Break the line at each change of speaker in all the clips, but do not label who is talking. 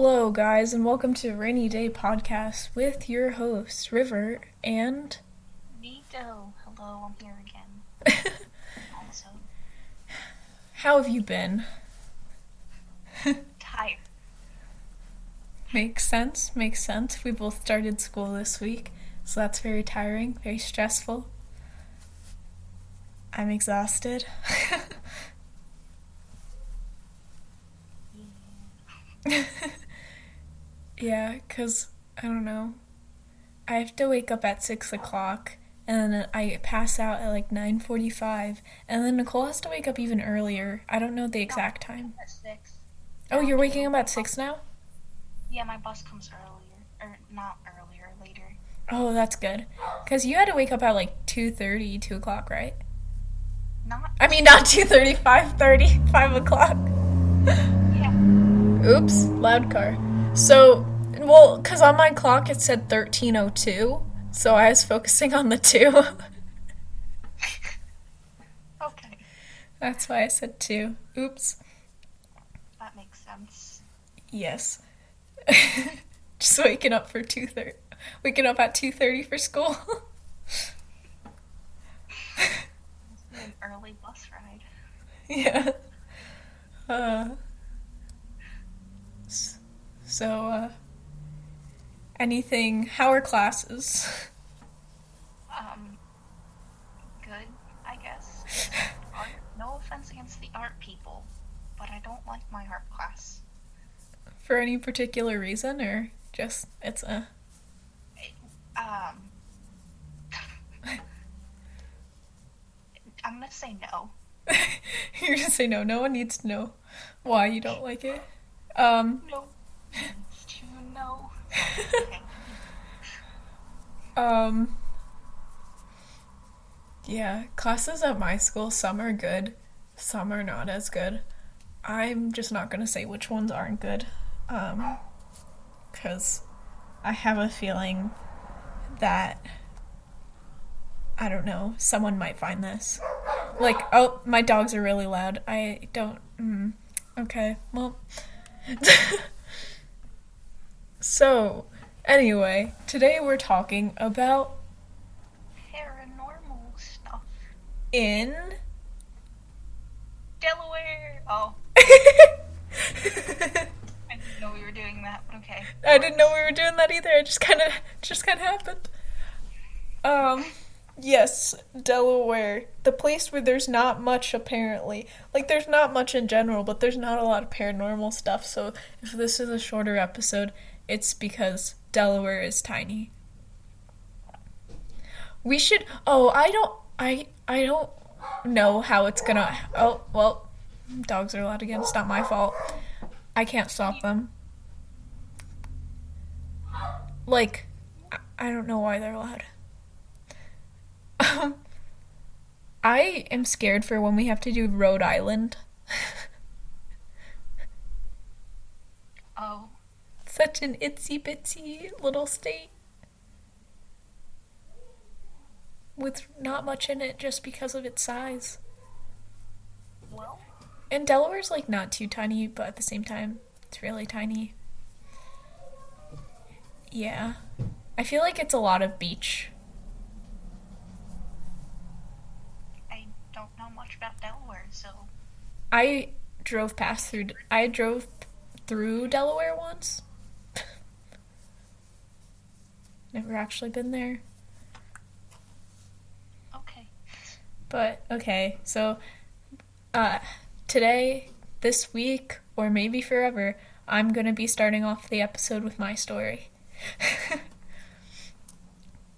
Hello, guys, and welcome to Rainy Day Podcast with your hosts, River and.
Nico, hello, I'm here again. also,
How have you been?
tired.
Makes sense, makes sense. We both started school this week, so that's very tiring, very stressful. I'm exhausted. yeah, because I don't know. I have to wake up at 6 o'clock. And then I pass out at like 9:45, and then Nicole has to wake up even earlier. I don't know the exact time.
At six.
Oh, you're waking up at 6 now?
Yeah, my bus comes earlier, or not earlier, later.
Oh, that's good. Because you had to wake up at like 2.30, 2 o'clock, right?
Not.
I mean, not 2.30, 5.30, 5 o'clock.
Yeah.
Oops, loud car. So, well, because on my clock it said 13.02, so I was focusing on the 2.
Okay,
that's why I said 2. Oops.
that makes sense.
Yes. Just waking up for 2.30. Waking up at 2.30 for school.
An early bus ride.
yeah. Uh, so, uh, anything, how are classes?
Um, good, I guess. Art, no offense against the art people, but I don't like my art class.
For any particular reason, or just it's a.
Um, I'm gonna say no.
You're gonna say no. No one needs to know why you don't like it. Um,
No. You know.
Um. Yeah, classes at my school, some are good, some are not as good. I'm just not gonna say which ones aren't good. Um, because I have a feeling that I don't know, someone might find this. Like, oh, my dogs are really loud. I don't. Mm, okay, well. so, anyway, today we're talking about
Paranormal stuff.
in.
Delaware. Oh, I didn't know we were doing that, but okay.
I didn't know we were doing that either. It just kind of just kind of happened. Um yes, Delaware, the place where there's not much apparently. Like there's not much in general, but there's not a lot of paranormal stuff. So if this is a shorter episode, it's because Delaware is tiny. We should Oh, I don't I I don't know how it's to Oh, well, dogs are loud again. It's not my fault. I can't stop them. Like, I- don't know why they're. Um, I am scared for when we have to do Rhode Island.
Oh,
Such an itsy bitsy little state. With not much in it just because of its size.
well,
And Delaware's like not too tiny, but at the same time, it's really tiny. Yeah. I feel like it's a lot of beach.
I don't know much about Delaware, so
I drove past through. I drove through Delaware once. Never actually been there,
okay.
but okay. So, uh, today, this week, or maybe forever, I'm gonna be starting off the episode with my story.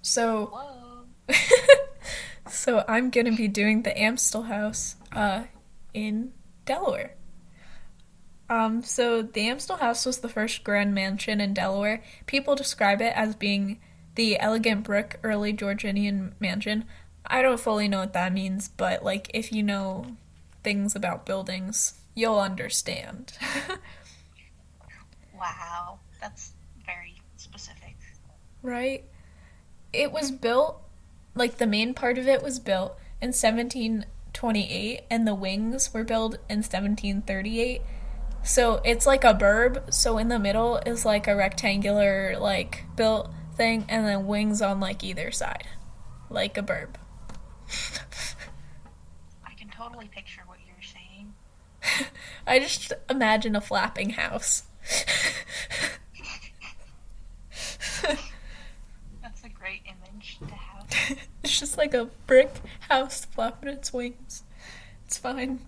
so, so I'm gonna be doing the Amstel House, uh, in Delaware. Um, so the Amstel House was the first grand mansion in Delaware. People describe it as being the elegant brick early Georgian mansion. I don't fully know what that means, but like if you know things about buildings, you'll understand.
Wow, that's very specific.
right? It was built like the main part of it was built in 1728 and the wings were built in 1738 So it's like a burb. So in the middle is like a rectangular, like built thing, and then wings on like either side, like a burb.
I can totally picture what you're saying.
I just imagine a flapping house.
That's a great image to have.
it's just like a brick house flapping its wings. It's fine.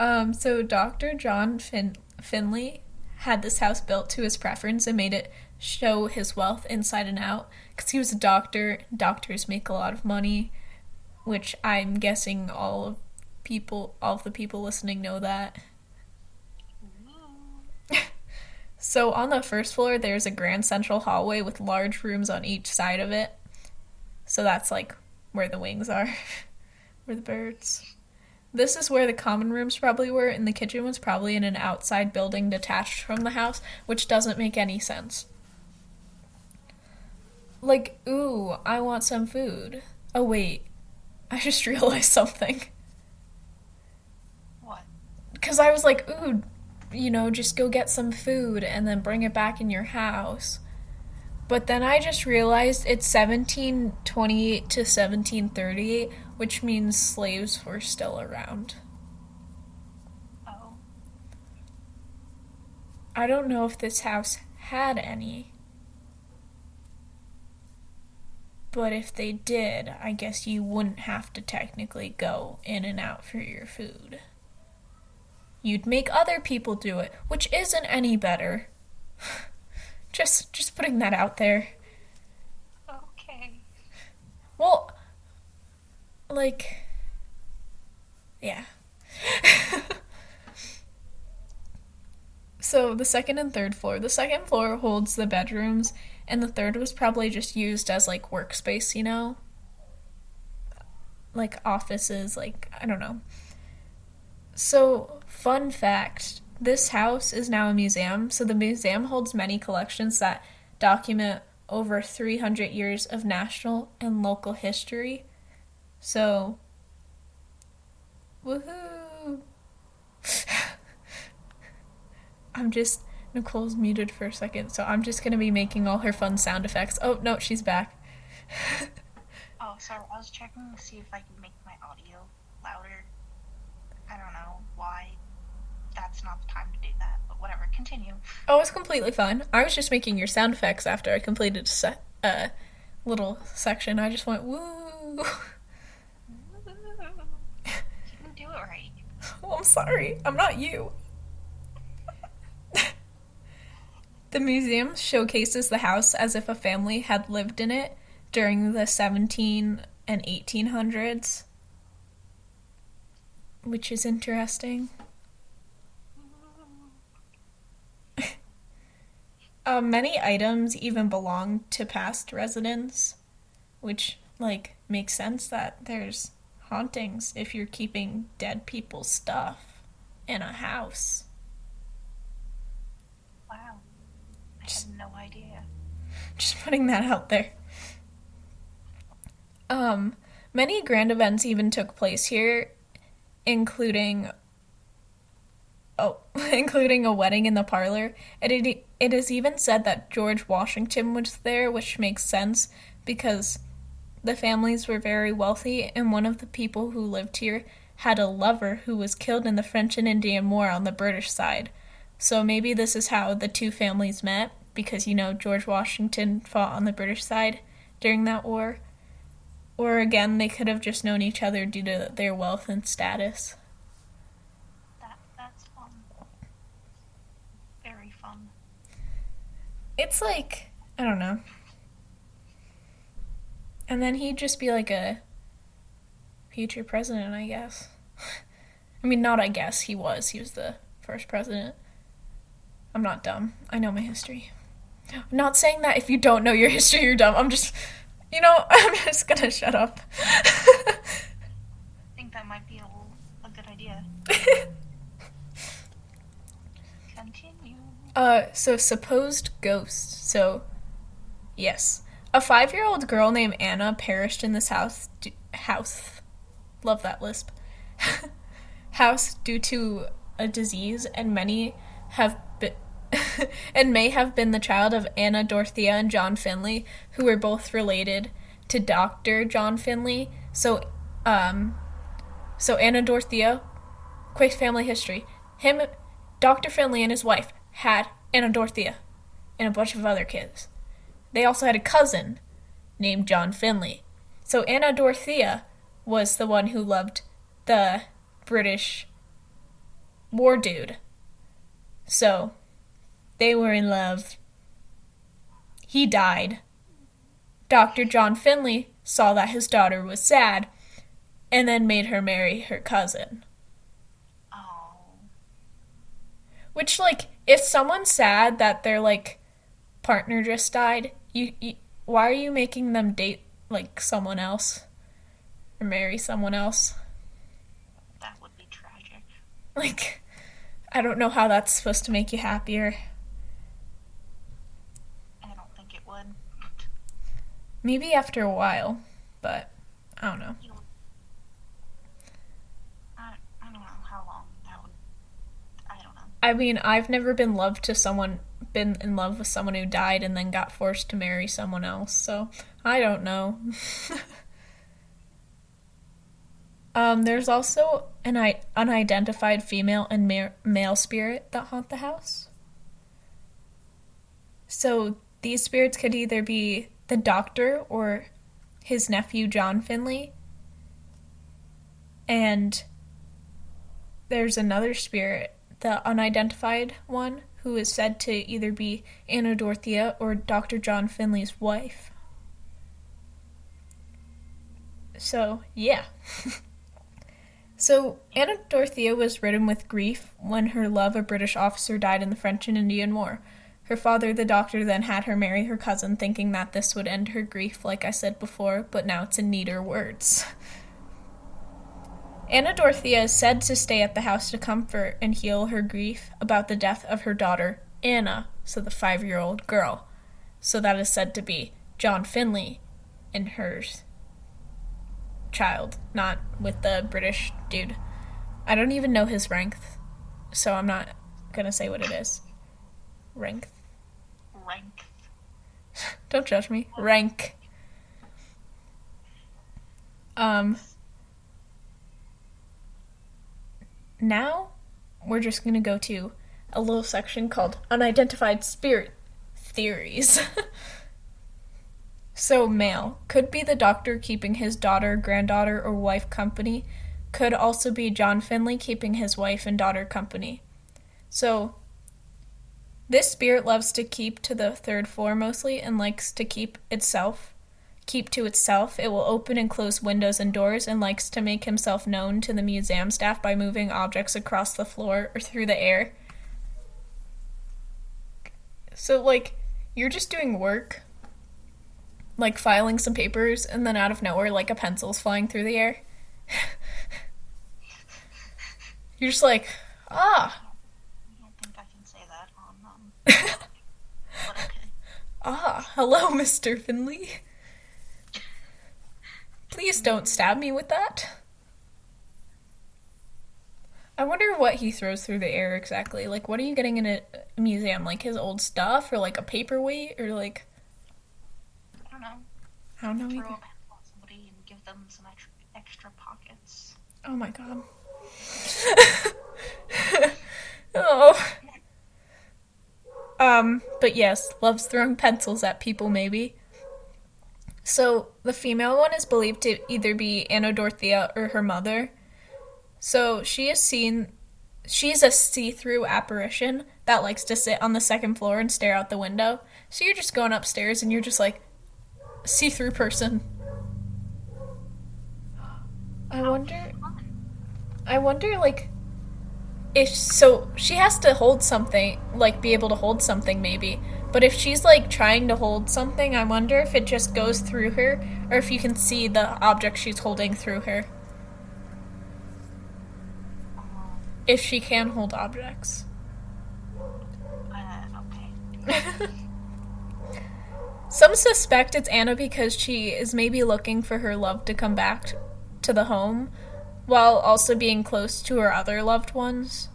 Um, so Dr. John fin- Finley had this house built to his preference and made it show his wealth inside and out because he was a doctor. Doctors make a lot of money, which I'm guessing all of people, all of the people listening know that. So on the first floor, there's a grand central hallway with large rooms on each side of it. So that's like where the wings are, where the birds. This is where the common rooms probably were, and the kitchen was probably in an outside building detached from the house, which doesn't make any sense. Like, ooh, I want some food. Oh, wait. I just realized something.
What?
Because I was like, ooh, you know, just go get some food and then bring it back in your house. But then I just realized it's 1728 to 1738, which means slaves were still around.
Oh.
I don't know if this house had any. But if they did, I guess you wouldn't have to technically go in and out for your food. You'd make other people do it, which isn't any better. just just putting that out there.
Okay.
Well, like yeah. so the second and third floor. The second floor holds the bedrooms and the third was probably just used as like workspace, you know? Like offices, like I don't know. So, fun fact this house is now a museum. So, the museum holds many collections that document over 300 years of national and local history. So, woohoo! I'm just. Nicole's muted for a second, so I'm just gonna be making all her fun sound effects. Oh, no, she's back.
Oh, sorry. I was checking to see if I could make my audio louder. I don't know why that's not the time to do that, but whatever. Continue.
Oh, it's completely fine. I was just making your sound effects after I completed a se- uh, little section. I just went woo.
you didn't do it right.
Oh, I'm sorry. I'm not you. the museum showcases the house as if a family had lived in it during the 17 and 1800s, which is interesting. Uh, many items even belong to past residents, which like makes sense that there's hauntings if you're keeping dead people's stuff in a house.
Wow. I had no idea.
Just putting that out there. Um, many grand events even took place here, including oh, including a wedding in the parlor. It it, it is even said that George Washington was there, which makes sense because the families were very wealthy, and one of the people who lived here had a lover who was killed in the French and Indian War on the British side. So maybe this is how the two families met, because you know George Washington fought on the British side during that war. Or again, they could have just known each other due to their wealth and status.
That that's fun. Very fun.
It's like, I don't know. And then he'd just be like a future president, I guess. I mean, not I guess, he was. He was the first president. I'm not dumb. I know my history. I'm not saying that if you don't know your history, you're dumb. I'm just, you know, I'm just gonna shut up.
I think that might be a, a good idea. Continue.
Uh, so supposed ghost. So, yes, a five-year-old girl named Anna perished in this house. House, love that lisp. house due to a disease, and many have been. and may have been the child of Anna Dorothea and John Finley, who were both related to Dr. John Finley. So, um, so Anna Dorothea, quick family history. Him, Dr. Finley and his wife had Anna Dorothea and a bunch of other kids. They also had a cousin named John Finley. So Anna Dorothea was the one who loved the British war dude. So they were in love. He died. Dr. John Finley saw that his daughter was sad and then made her marry her cousin.
Oh.
Which, like, if someone's sad that their, like, partner just died, you, you why are you making them date, like, someone else? Or marry someone else?
That would be tragic.
Like, I don't know how that's supposed to make you happier.
I don't think it would.
Maybe after a while, but I don't know.
I, I don't know how long that would. I don't know.
I mean, I've never been loved to someone, been in love with someone who died and then got forced to marry someone else, so I don't know. um, there's also an I- unidentified female and ma- male spirit that haunt the house. So these spirits could either be the doctor or his nephew John Finley. And there's another spirit, the unidentified one, who is said to either be Anna Dorothea or Dr. John Finley's wife. So, yeah. so, Anna Dorothea was ridden with grief when her love, a British officer, died in the French and Indian War. Her father, the doctor, then had her marry her cousin, thinking that this would end her grief, like I said before, but now it's in neater words. Anna Dorothea is said to stay at the house to comfort and heal her grief about the death of her daughter, Anna, so the five year old girl. So that is said to be John Finley and hers child, not with the British dude. I don't even know his rank, so I'm not gonna say what it is. Rank.
Rank.
Don't judge me. Rank. Um. Now, we're just gonna go to a little section called Unidentified Spirit Theories. so, male could be the doctor keeping his daughter, granddaughter, or wife company. Could also be John Finley keeping his wife and daughter company. So, this spirit loves to keep to the third floor mostly and likes to keep itself keep to itself. It will open and close windows and doors and likes to make himself known to the museum staff by moving objects across the floor or through the air. So like you're just doing work like filing some papers and then out of nowhere like a pencil's flying through the air. you're just like, "Ah,
I don't think I can say that on um. okay.
Ah, hello, Mr. Finley. Please don't stab me with that. I wonder what he throws through the air exactly. Like, what are you getting in a museum? Like his old stuff, or like a paperweight, or like
I don't know.
I don't know
Throw
either.
a pencil at somebody and give them some extra pockets.
Oh my god. oh. Um, but yes, loves throwing pencils at people, maybe. So the female one is believed to either be Anna Dorothea or her mother. So she is seen. She's a see through apparition that likes to sit on the second floor and stare out the window. So you're just going upstairs and you're just like, see through person. I wonder. I wonder, like, if so, she has to hold something, like, be able to hold something, maybe. But if she's, like, trying to hold something, I wonder if it just goes through her, or if you can see the object she's holding through her. If she can hold objects.
Uh, okay.
Some suspect it's Anna because she is maybe looking for her love to come back to the home while also being close to her other loved ones.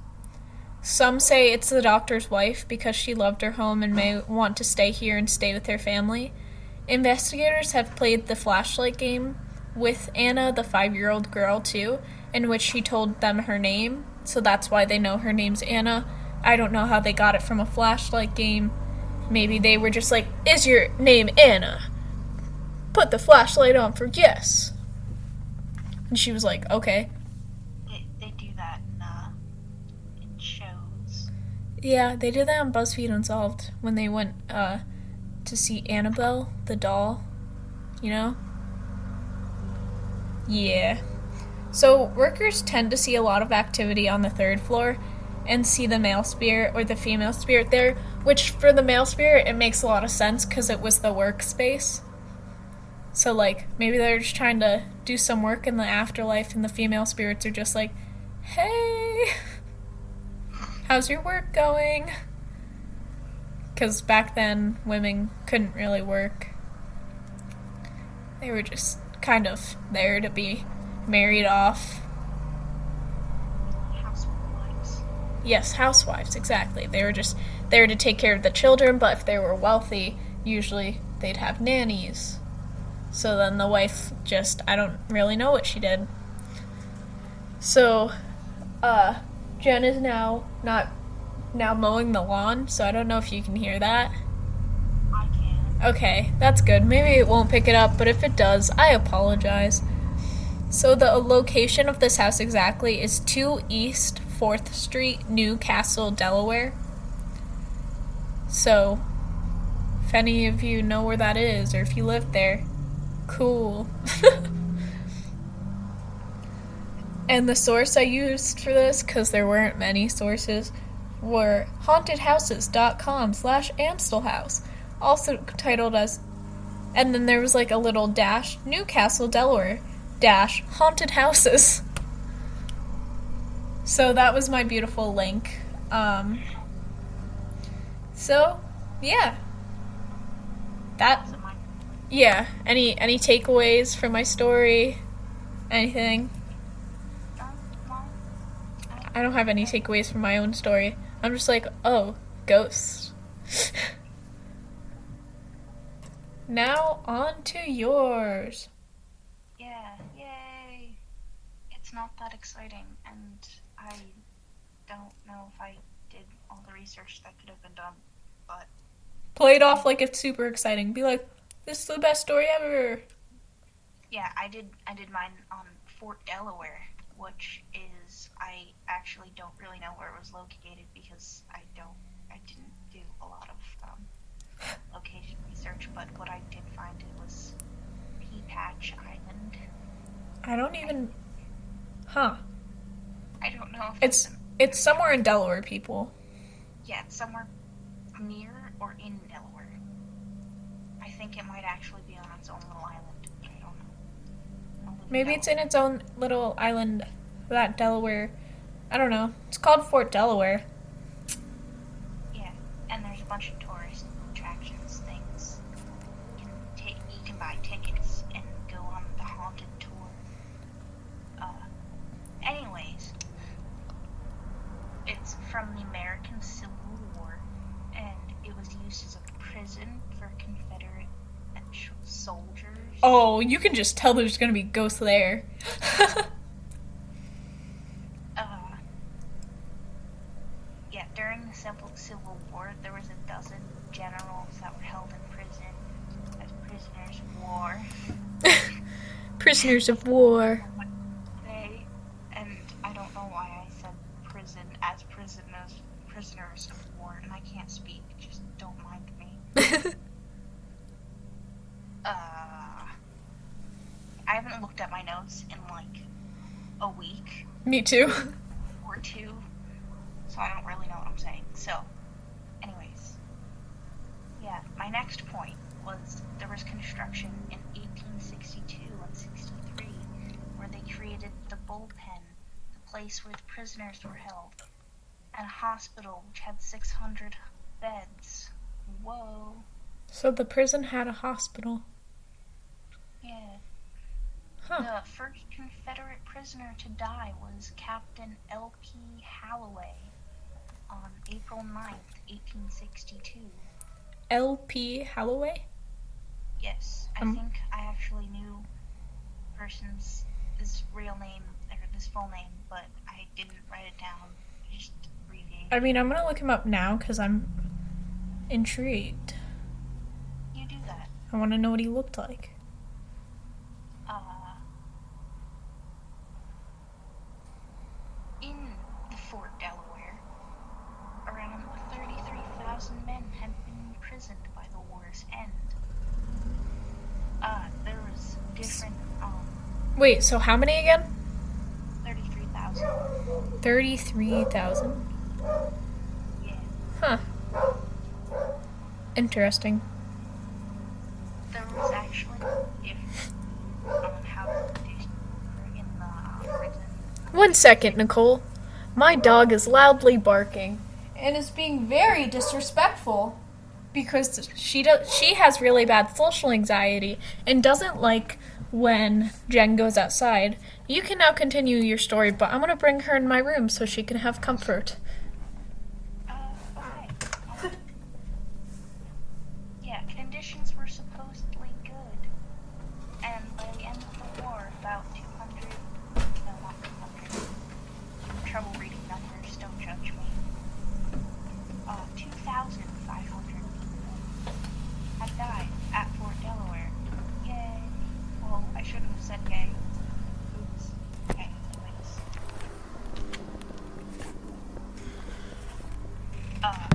Some say it's the doctor's wife because she loved her home and may want to stay here and stay with her family. Investigators have played the flashlight game with Anna, the five year old girl, too, in which she told them her name, so that's why they know her name's Anna. I don't know how they got it from a flashlight game. Maybe they were just like, Is your name Anna? Put the flashlight on for yes. And she was like, Okay.
They, they do that in, uh, in shows.
Yeah, they did that on BuzzFeed Unsolved when they went uh, to see Annabelle, the doll. You know? Yeah. So, workers tend to see a lot of activity on the third floor and see the male spirit or the female spirit there, which for the male spirit, it makes a lot of sense because it was the workspace. So, like, maybe they're just trying to do some work in the afterlife, and the female spirits are just like, hey, how's your work going? Because back then, women couldn't really work. They were just kind of there to be married off.
Housewives.
Yes, housewives, exactly. They were just there to take care of the children, but if they were wealthy, usually they'd have nannies. So then the wife just, I don't really know what she did. So, uh, Jen is now not now mowing the lawn, so I don't know if you can hear that.
I can.
Okay, that's good. Maybe it won't pick it up, but if it does, I apologize. So the location of this house exactly is 2 East 4th Street, Newcastle, Delaware. So, if any of you know where that is, or if you live there, cool. and the source I used for this, because there weren't many sources, were hauntedhouses.com slash amstelhouse, also titled as, and then there was like a little dash, Newcastle, Delaware, dash, haunted houses. So that was my beautiful link. Um, so, yeah. That yeah. Any any takeaways from my story? Anything? I don't have any takeaways from my own story. I'm just like, oh, ghosts. now on to yours.
yeah, yay. It's not that exciting, and I don't know if I did all the research that could have been done, but
Play it off like it's super exciting. Be like, this is the best story ever.
yeah, I did. I did mine on Fort Delaware, which is I actually don't really know where it was located because I don't. I didn't do a lot of um, location research, but what I did find it was Pea Patch Island.
I don't even. Huh.
I don't know if
It's
it's
somewhere in Delaware, people.
yeah, it's somewhere near or in Delaware. I think it might actually be on its own little island. I don't know. I'll leave it
Maybe
out.
it's in its own little island, that Delaware. I don't know. It's called Fort Delaware.
Yeah, and there's a bunch of tourist attractions, things. You can take, you can buy tickets and go on the haunted tour. Uh, anyways, it's from the American Civil War, and it was used as a prison for Confederate soldiers.
Oh, you can just tell there's gonna be ghosts there.
Uh, yeah, during the Civil Civil War, there was a dozen generals that were held in prison as prisoners of war.
Prisoners of war.
They, and I don't know why I said prison as prisoners prisoners of war, and I can't speak. Just don't mind me. Uh, I haven't looked at my notes in like a week
Me too.
or two, so I don't really know what I'm saying. So, anyways, yeah, my next point was there was construction in 1862 and 63 where they created the bullpen, the place where the prisoners were held, and a hospital which had 600 beds. Whoa.
So the prison had a hospital.
Yeah.
Huh.
The first Confederate prisoner to die was Captain L.P. Halloway. on April 9th, 1862.
L.P. Holloway?
Yes, I
Um,
think I actually knew person's his real name or his full name, but I didn't write it down. Just abbreviated.
I mean, I'm gonna look him up now because I'm intrigued.
You do that.
I want to know what he looked like.
Uh, in the Fort Delaware, around 33,000 men had been imprisoned by the war's end. Uh, there was different, um,
Wait, so how many again?
33,000.
33,000.
Yeah.
Huh. Interesting.
There was actually different on how the conditions were in the prison.
One second, Nicole. My dog is loudly barking and is being very disrespectful because she does she has really bad social anxiety and doesn't like when Jen goes outside. You can now continue your story, but I'm going to bring her in my room so she can have comfort.
Uh, yeah, conditions were supposedly good. And by the end of the war, about 200, 200, trouble reading numbers, don't judge me. Uh, 2,500 people had died at Fort Delaware. Yay. Well, I shouldn't have said yay. Oops. Okay, anyways. Uh,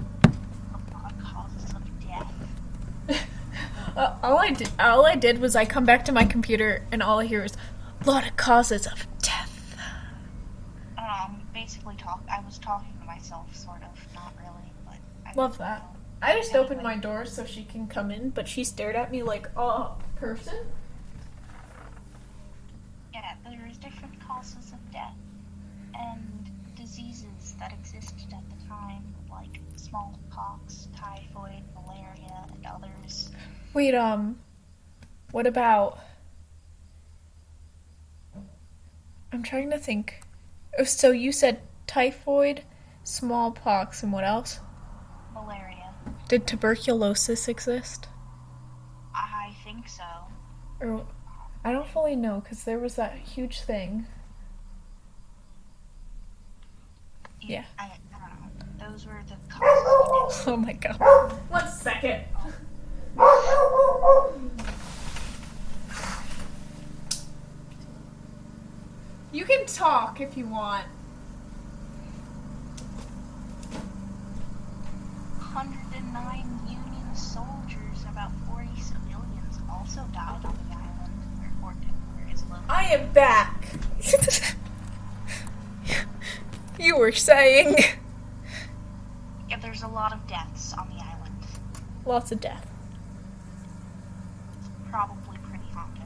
causes of death.
Uh, all I did, all I did was I come back to my computer and all I hear is a lot of causes of death.
Um, basically talk. I was talking to myself, sort of, not really, but. I
Love that. I just opened my door so she can come in, but she stared at me like a person.
Yeah, there's different causes of death and diseases that existed at the time, like smallpox, typhoid, malaria, and others.
Wait, um, what about? I'm trying to think. Oh, so you said typhoid, smallpox, and what else?
Malaria.
Did tuberculosis exist?
I think so.
Or I don't fully know because there was that huge thing. Yeah.
I, I don't. Those were the causes.
Oh my god. One second. You can talk if you want.
109 Union soldiers, about 40 civilians also died on the island where Fort Delaware is located.
I am back. you were saying
Yeah, there's a lot of deaths on the island.
lots of death.
Probably pretty haunted.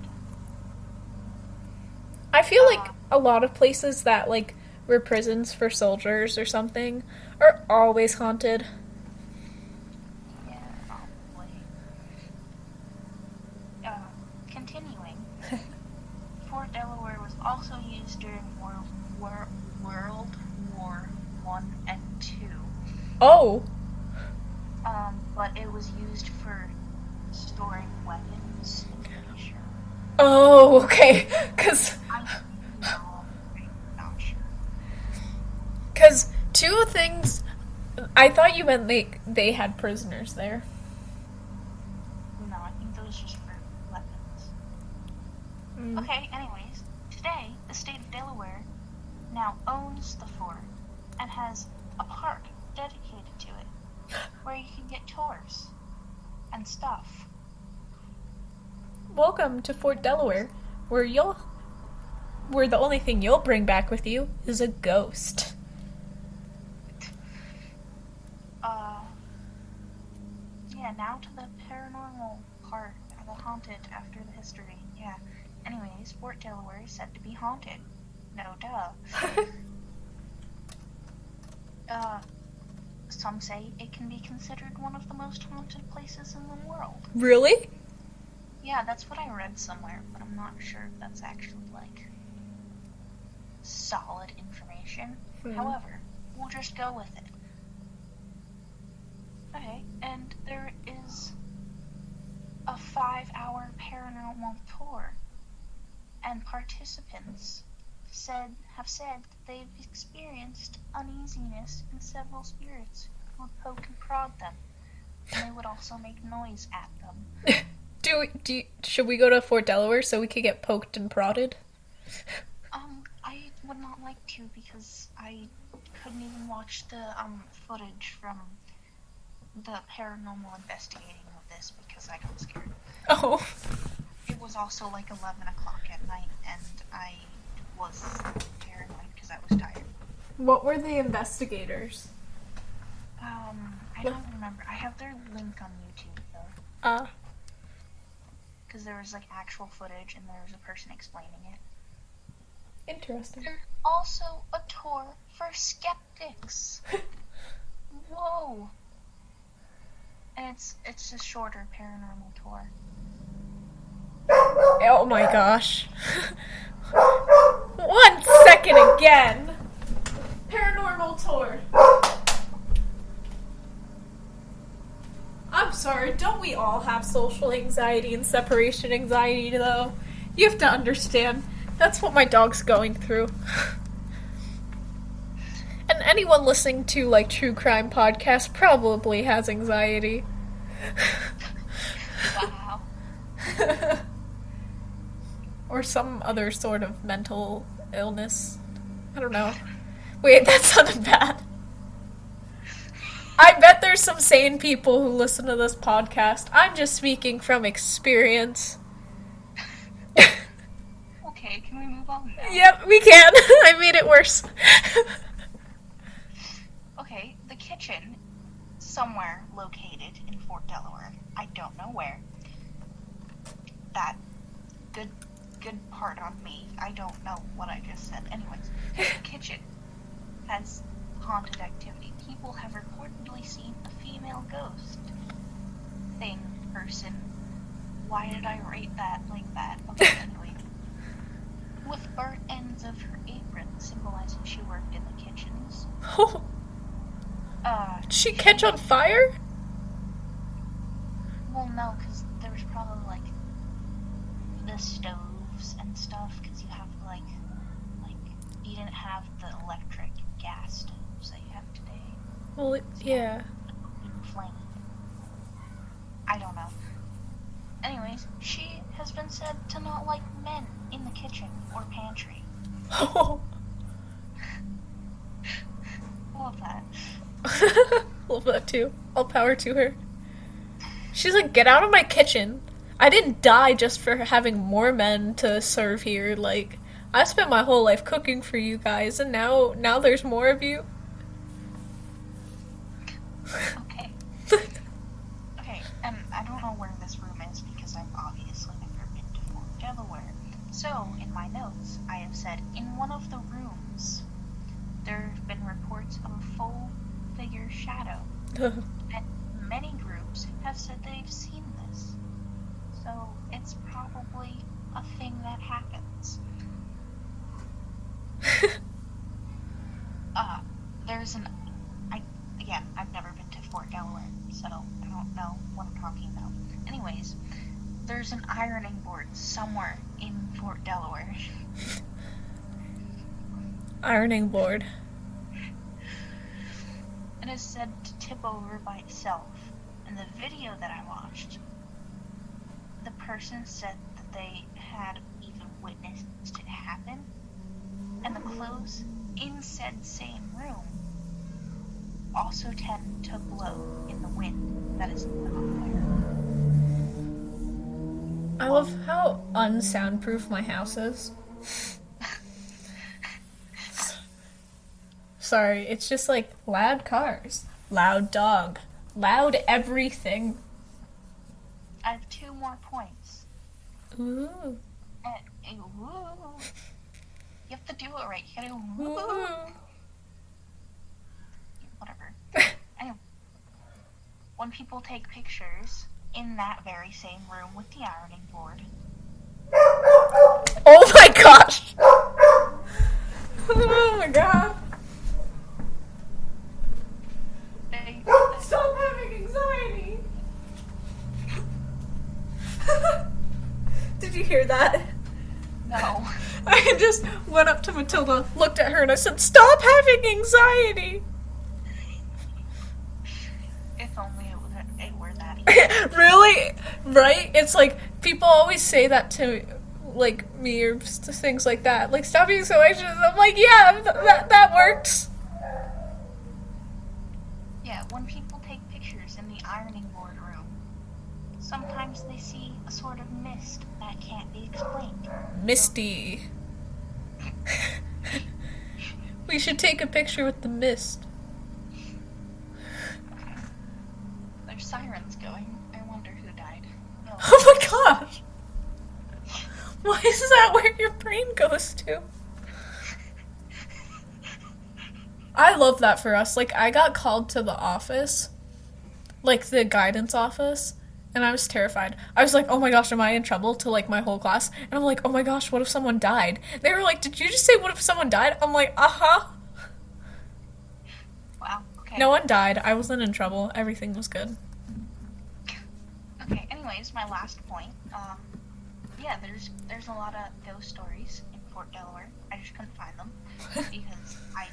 I feel like um, a lot of places that like were prisons for soldiers or something are always haunted.
Yeah, probably. Uh, continuing, Fort Delaware was during World War, World War One and Two.
Oh,
Um, but it was used for storing weapons. Sure.
oh, okay. Cause,
I don't know. I'm not sure.
cause two things. I thought you meant they they had prisoners there.
No, I think those just for weapons.
Mm.
Okay, anyways, today the state of Delaware now owns the fort and has a park dedicated to it where you can get tours and stuff.
Welcome to Fort Delaware, where you'll where the only thing you'll bring back with you is a ghost.
Uh, yeah, now to the paranormal part, the haunted after the history. Anyways, Fort Delaware is said to be haunted. No duh. Uh, some say it can be considered one of the most haunted places in the world.
really?
Yeah, that's what I read somewhere, but I'm not sure if that's actually like solid information.
Hmm.
However, we'll just go with it. Okay, and there is a five-hour paranormal tour, and participants said have said that they've experienced uneasiness in several spirits who would poke and prod them, and they would also make noise at them.
Do we, do you, should we go to Fort Delaware so we could get poked and prodded?
Um, I would not like to because I couldn't even watch the um footage from the paranormal investigating of this because I got scared.
Oh,
It was also like 11 o'clock at night, and I was paranoid because I was tired.
what were the investigators?
Um, I don't remember. I have their link on YouTube though,
Uh,
because there was like actual footage and there was a person explaining it.
interesting.
There's also a tour for skeptics. Whoa! And it's it's a shorter paranormal tour.
Oh my gosh. One second again. Paranormal tour. I'm sorry, don't we all have social anxiety and separation anxiety though? You have to understand. That's what my dog's going through. and anyone listening to like true crime podcasts probably has anxiety.
Wow.
Or some other sort of mental illness. I don't know. Wait, that sounded bad. I bet there's some sane people who listen to this podcast. I'm just speaking from experience.
okay, can we move on now?
Yep, we can. I made it worse.
Okay, the kitchen, somewhere located in Fort Delaware. I don't know where. That good part on me. I don't know what I just said. Anyways, the kitchen has haunted activity. People have reportedly seen a female ghost. Thing, person. Why did I rate that like that? Okay, anyway. With burnt ends of her apron symbolizing she worked in the kitchens. Oh. Uh,
Did she catch on fire?
Well, no, because there was probably like the stoves and stuff. Because you have like, like you didn't have the electric gas stoves that you have today.
Well, yeah.
Flame. I don't know. Anyways, she has been said to not like men in the kitchen or pantry. Love that.
Love that too. All power to her. She's like, get out of my kitchen. I didn't die just for having more men to serve here. Like, I spent my whole life cooking for you guys, and now now there's more of you.
Okay. Okay, and I don't know where this room is because I've obviously never been to Delaware. So, in my notes, I have said in one of the rooms, there have been reports of a full figure shadow, and many groups have said they've seen. So, it's probably a thing that happens. Uh, there's an. I again, I've never been to Fort Delaware, so I don't know what I'm talking about. Anyways, there's an ironing board somewhere in Fort Delaware.
Ironing board.
And It is said to tip over by itself. In the video that I watched, person said that they had even witnessed it happen, and the clothes in said same room also tend to blow in the wind that is not there.
I love how unsoundproof my house is. Sorry, it's just like loud cars, loud dog, loud everything.
I have two more points.
Ooh.
You have to do it right. You gotta go woo. Whatever. anyway, when people take pictures in that very same room with the ironing board.
Oh my gosh! Oh my god! Stop having anxiety! Did you hear that?
No.
I just went up to Matilda, looked at her, and I said, Stop having anxiety!
If only it, was, it were that easy.
really? Right? It's like, people always say that to like me or things like that. Like, stop being so anxious. I'm like, yeah, th- that, that works.
Yeah, when people take pictures in the ironing board room, sometimes they see a sort of mist that can't be explained.
Misty. we should take a picture with the mist.
There's sirens going. I wonder who died. No.
Oh my gosh! Why is that where your brain goes to? I love that for us. Like, I got called to the office, like the guidance office, and I was terrified. I was like, oh my gosh, am I in trouble to like my whole class? And I'm like, oh my gosh, what if someone died? They were like, did you just say, what if someone died? I'm like, uh huh.
Wow. Okay.
No one died. I wasn't in trouble. Everything was good.
Okay. Anyways, my last point. Um, yeah, there's there's a lot of ghost stories in Fort Delaware. I just couldn't find them because I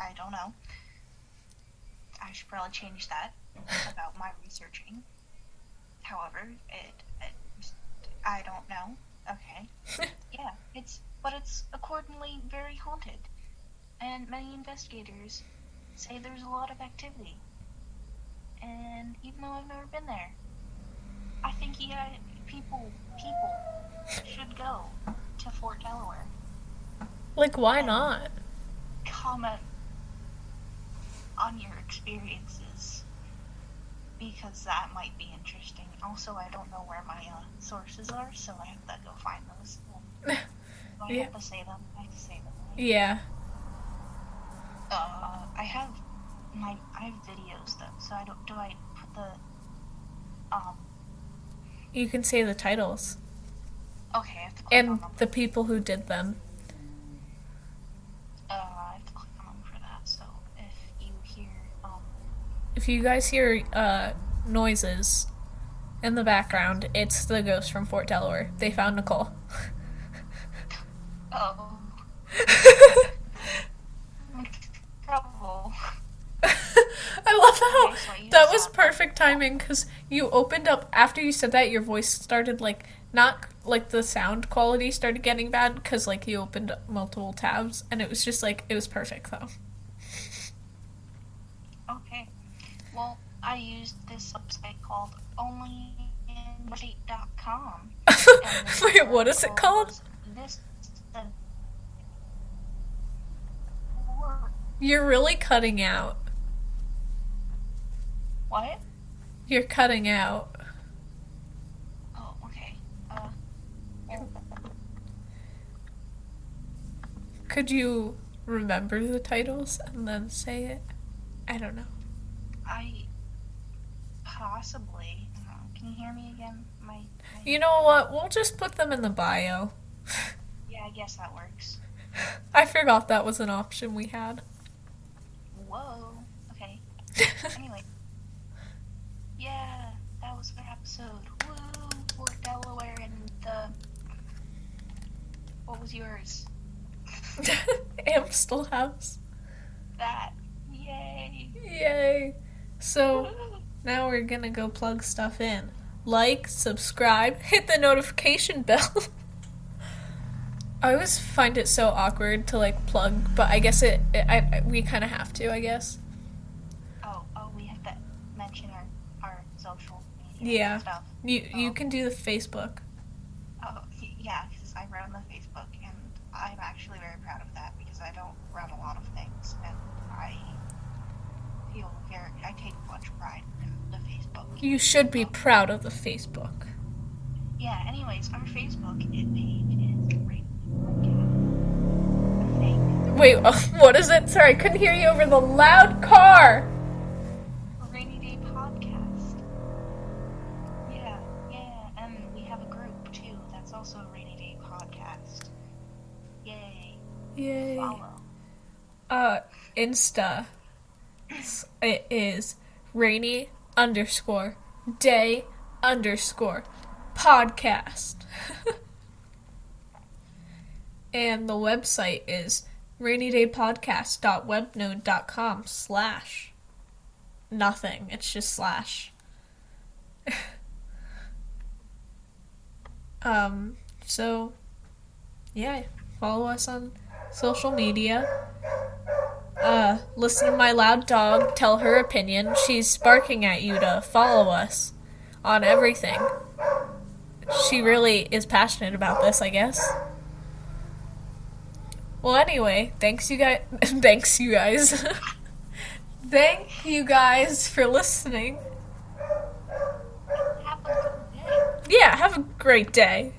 I don't know. I should probably change that about my researching. However, it, it I don't know. Okay. Yeah, it's but it's accordingly very haunted, and many investigators say there's a lot of activity. And even though I've never been there, I think yeah, uh, people people should go to Fort Delaware.
like, why not?
Comment on your experiences because that might be interesting. Also, I don't know where my uh, sources are, so I have to go find those. If I
Yeah.
have to say them. I have to say them.
Yeah.
Uh, I have my I have videos though, so I don't. Do I put the um?
You can say the titles
Okay, I have to click
and the people who did them.
Uh, I have to click on them for that. So if you hear um,
If you guys hear uh, noises in the background, it's the ghost from Fort Delaware. They found Nicole.
oh, trouble.
I love how
Okay, so
that was perfect timing because you opened up after you said that. Your voice started like not like the sound quality started getting bad because like you opened up multiple tabs and it was just like it was perfect though.
Okay. Well, I used this website called onlyinwebsite.com.
Wait, what is it called?
This.
You're really cutting out.
What?
You're cutting out.
Oh, okay. Uh,
Could you remember the titles and then say it? I don't know.
I possibly. Can you hear me again? My, my.
You know what? We'll just put them in the bio.
Yeah, I guess that works.
I forgot that was an option we had.
Whoa. Okay. Anyway. Yeah, that was our episode. Woo! Fort Delaware and the. What was yours?
Amstel House.
That. Yay!
Yay. So now we're gonna go plug stuff in. Like, subscribe, hit the notification bell. I always find it so awkward to like plug, but I guess it, it I, I- we kind of have to, I guess.
Oh, oh, we have to mention our, our social media
Yeah.
stuff.
You you
Oh.
can do the Facebook.
Oh, yeah, because I run the Facebook, and I'm actually very proud of that because I don't run a lot of things, and I feel very, I take much pride in the Facebook.
You should be proud of the Facebook.
Yeah, anyways, our Facebook page is Rainy Podcast.
Wait, what is it? Sorry, I couldn't hear you over the loud car.
Rainy Day Podcast. Yeah, yeah, and we have a group too that's also a Rainy Day Podcast. Yay.
Yay.
Follow.
Uh, Insta. It is rainy underscore day underscore podcast. And the website is rainydaypodcast.webnode.com slash nothing. It's just slash. um, so, yeah, follow us on social media. Uh, listen to my loud dog tell her opinion. She's barking at you to follow us on everything. She really is passionate about this, I guess. Well, anyway, thanks you guys. thanks you guys. Thank you guys for listening.
Have a good day.
Yeah, have a great day.